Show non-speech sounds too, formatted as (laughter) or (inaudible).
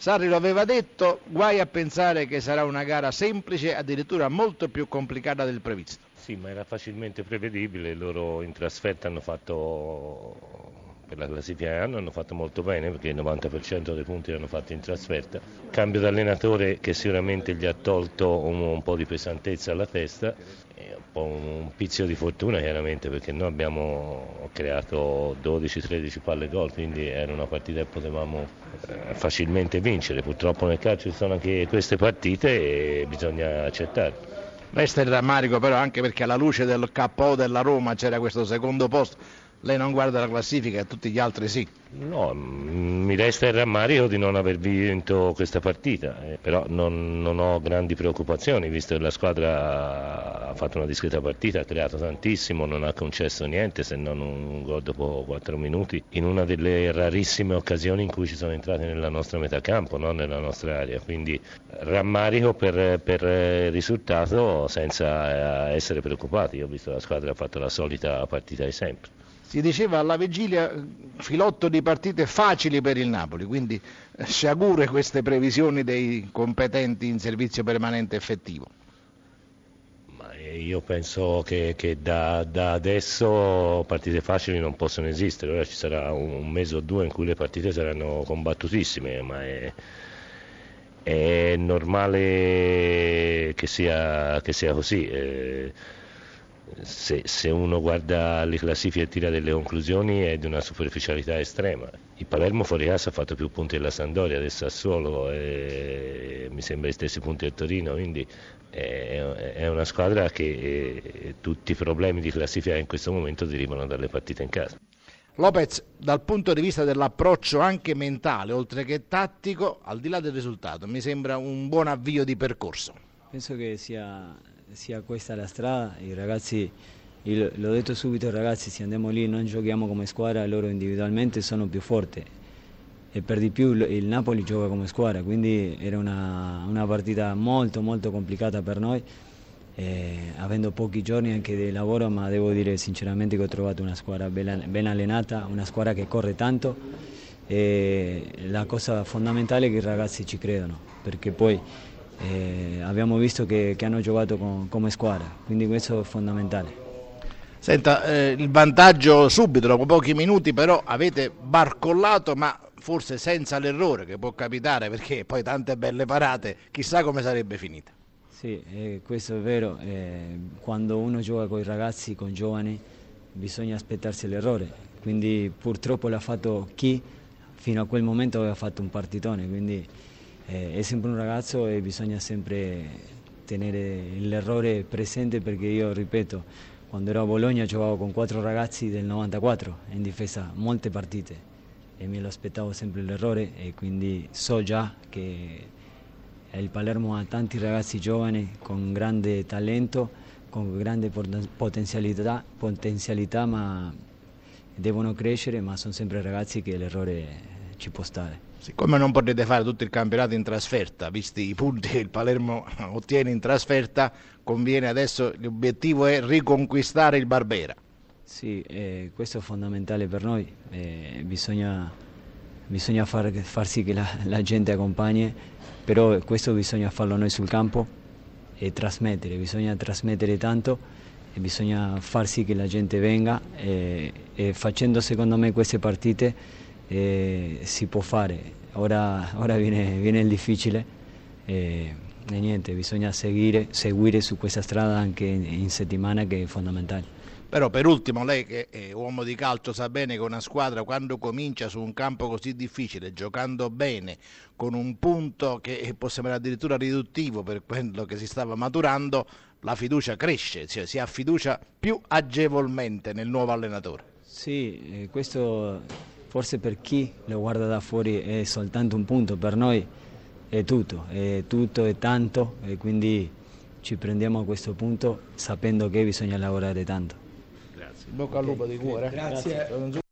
Sarri lo aveva detto, guai a pensare che sarà una gara semplice, addirittura molto più complicata del previsto. Sì, ma era facilmente prevedibile, loro in trasferta hanno fatto, per la classifica anno, hanno fatto molto bene perché il 90% dei punti l'hanno fatti in trasferta. Cambio d'allenatore che sicuramente gli ha tolto un, un po' di pesantezza alla testa, un po' pizzico di fortuna chiaramente perché noi abbiamo creato 12-13 palle gol, quindi era una partita che potevamo eh, facilmente vincere. Purtroppo nel calcio ci sono anche queste partite e bisogna accettare. Resta il rammarico però anche perché alla luce del KO della Roma c'era questo secondo posto, lei non guarda la classifica tutti gli altri sì. No, mi resta il rammarico di non aver vinto questa partita, eh, però non, non, ho grandi preoccupazioni visto che la squadra ha fatto una discreta partita, ha creato tantissimo, non ha concesso niente se non un gol dopo 4 minuti in una delle rarissime occasioni in cui ci sono entrati nella nostra metà campo, non nella nostra area, quindi rammarico per, per il risultato senza eh, essere preoccupati, ho visto che la squadra ha fatto la solita partita di sempre. Si diceva alla vigilia filotto di partite facili per il Napoli, quindi eh, sciagure queste previsioni dei competenti in servizio permanente effettivo. Eh, io penso che, che da, da, adesso partite facili non possono esistere, ora ci sarà un mese o due in cui le partite saranno combattutissime, ma è, è normale che sia, che sia così. Eh, se, se, uno guarda le classifiche e tira delle conclusioni è di una superficialità estrema. Il Palermo fuori casa ha fatto più punti della Sandoria, del Sassuolo e mi sembra gli stessi punti del Torino, quindi è, è una squadra che eh, tutti i problemi di classifica in questo momento derivano dalle partite in casa. Lopez, dal punto di vista dell'approccio anche mentale, oltre che tattico, al di là del risultato, mi sembra un buon avvio di percorso. Penso che sia sia questa la strada, i ragazzi, l'ho detto subito ragazzi, se andiamo lì non giochiamo come squadra, loro individualmente sono più forti e per di più il Napoli gioca come squadra, quindi era una, una partita molto molto complicata per noi, eh, avendo pochi giorni anche di lavoro, ma devo dire sinceramente che ho trovato una squadra ben, ben allenata, una squadra che corre tanto. E la cosa fondamentale è che i ragazzi ci credono, perché poi eh, abbiamo visto che, che hanno giocato con, come squadra, quindi questo è fondamentale. Senta, eh, il vantaggio subito, dopo pochi minuti però avete barcollato ma forse senza l'errore che può capitare perché poi tante belle parate, chissà come sarebbe finita. Sì, eh, questo è vero, eh, quando uno gioca con i ragazzi, con i giovani, bisogna aspettarsi l'errore, quindi purtroppo l'ha fatto chi fino a quel momento aveva fatto un partitone, quindi eh, è sempre un ragazzo e bisogna sempre tenere l'errore presente perché io ripeto, quando ero a Bologna giocavo con quattro ragazzi del 94 in difesa molte partite e lo aspettavo sempre l'errore e quindi so già che il Palermo ha tanti ragazzi giovani con grande talento, con grande potenzialità, potenzialità ma devono crescere ma sono sempre ragazzi che l'errore ci può stare. Siccome non potete fare tutto il campionato in trasferta, visti i punti che il Palermo (laughs) ottiene in trasferta, conviene adesso, l'obiettivo è riconquistare il Barbera. Sì, eh, questo è fondamentale per noi, eh, bisogna, bisogna far, far, sì che la, la gente accompagni, però questo bisogna farlo noi sul campo e trasmettere, bisogna trasmettere tanto e bisogna far sì che la gente venga e, e facendo secondo me queste partite eh, si può fare, ora, ora viene, viene, il difficile e, e niente, bisogna seguire, seguire, su questa strada anche in, in settimana che è fondamentale. Però per ultimo lei che è uomo di calcio sa bene che una squadra quando comincia su un campo così difficile, giocando bene, con un punto che può sembrare addirittura riduttivo per quello che si stava maturando, la fiducia cresce, cioè si ha fiducia più agevolmente nel nuovo allenatore. Sì, eh, questo forse per chi lo guarda da fuori è soltanto un punto, per noi è tutto, è tutto e tanto e quindi ci prendiamo a questo punto sapendo che bisogna lavorare tanto. Grazie. Bocca al lupo di cuore. Grazie. Grazie.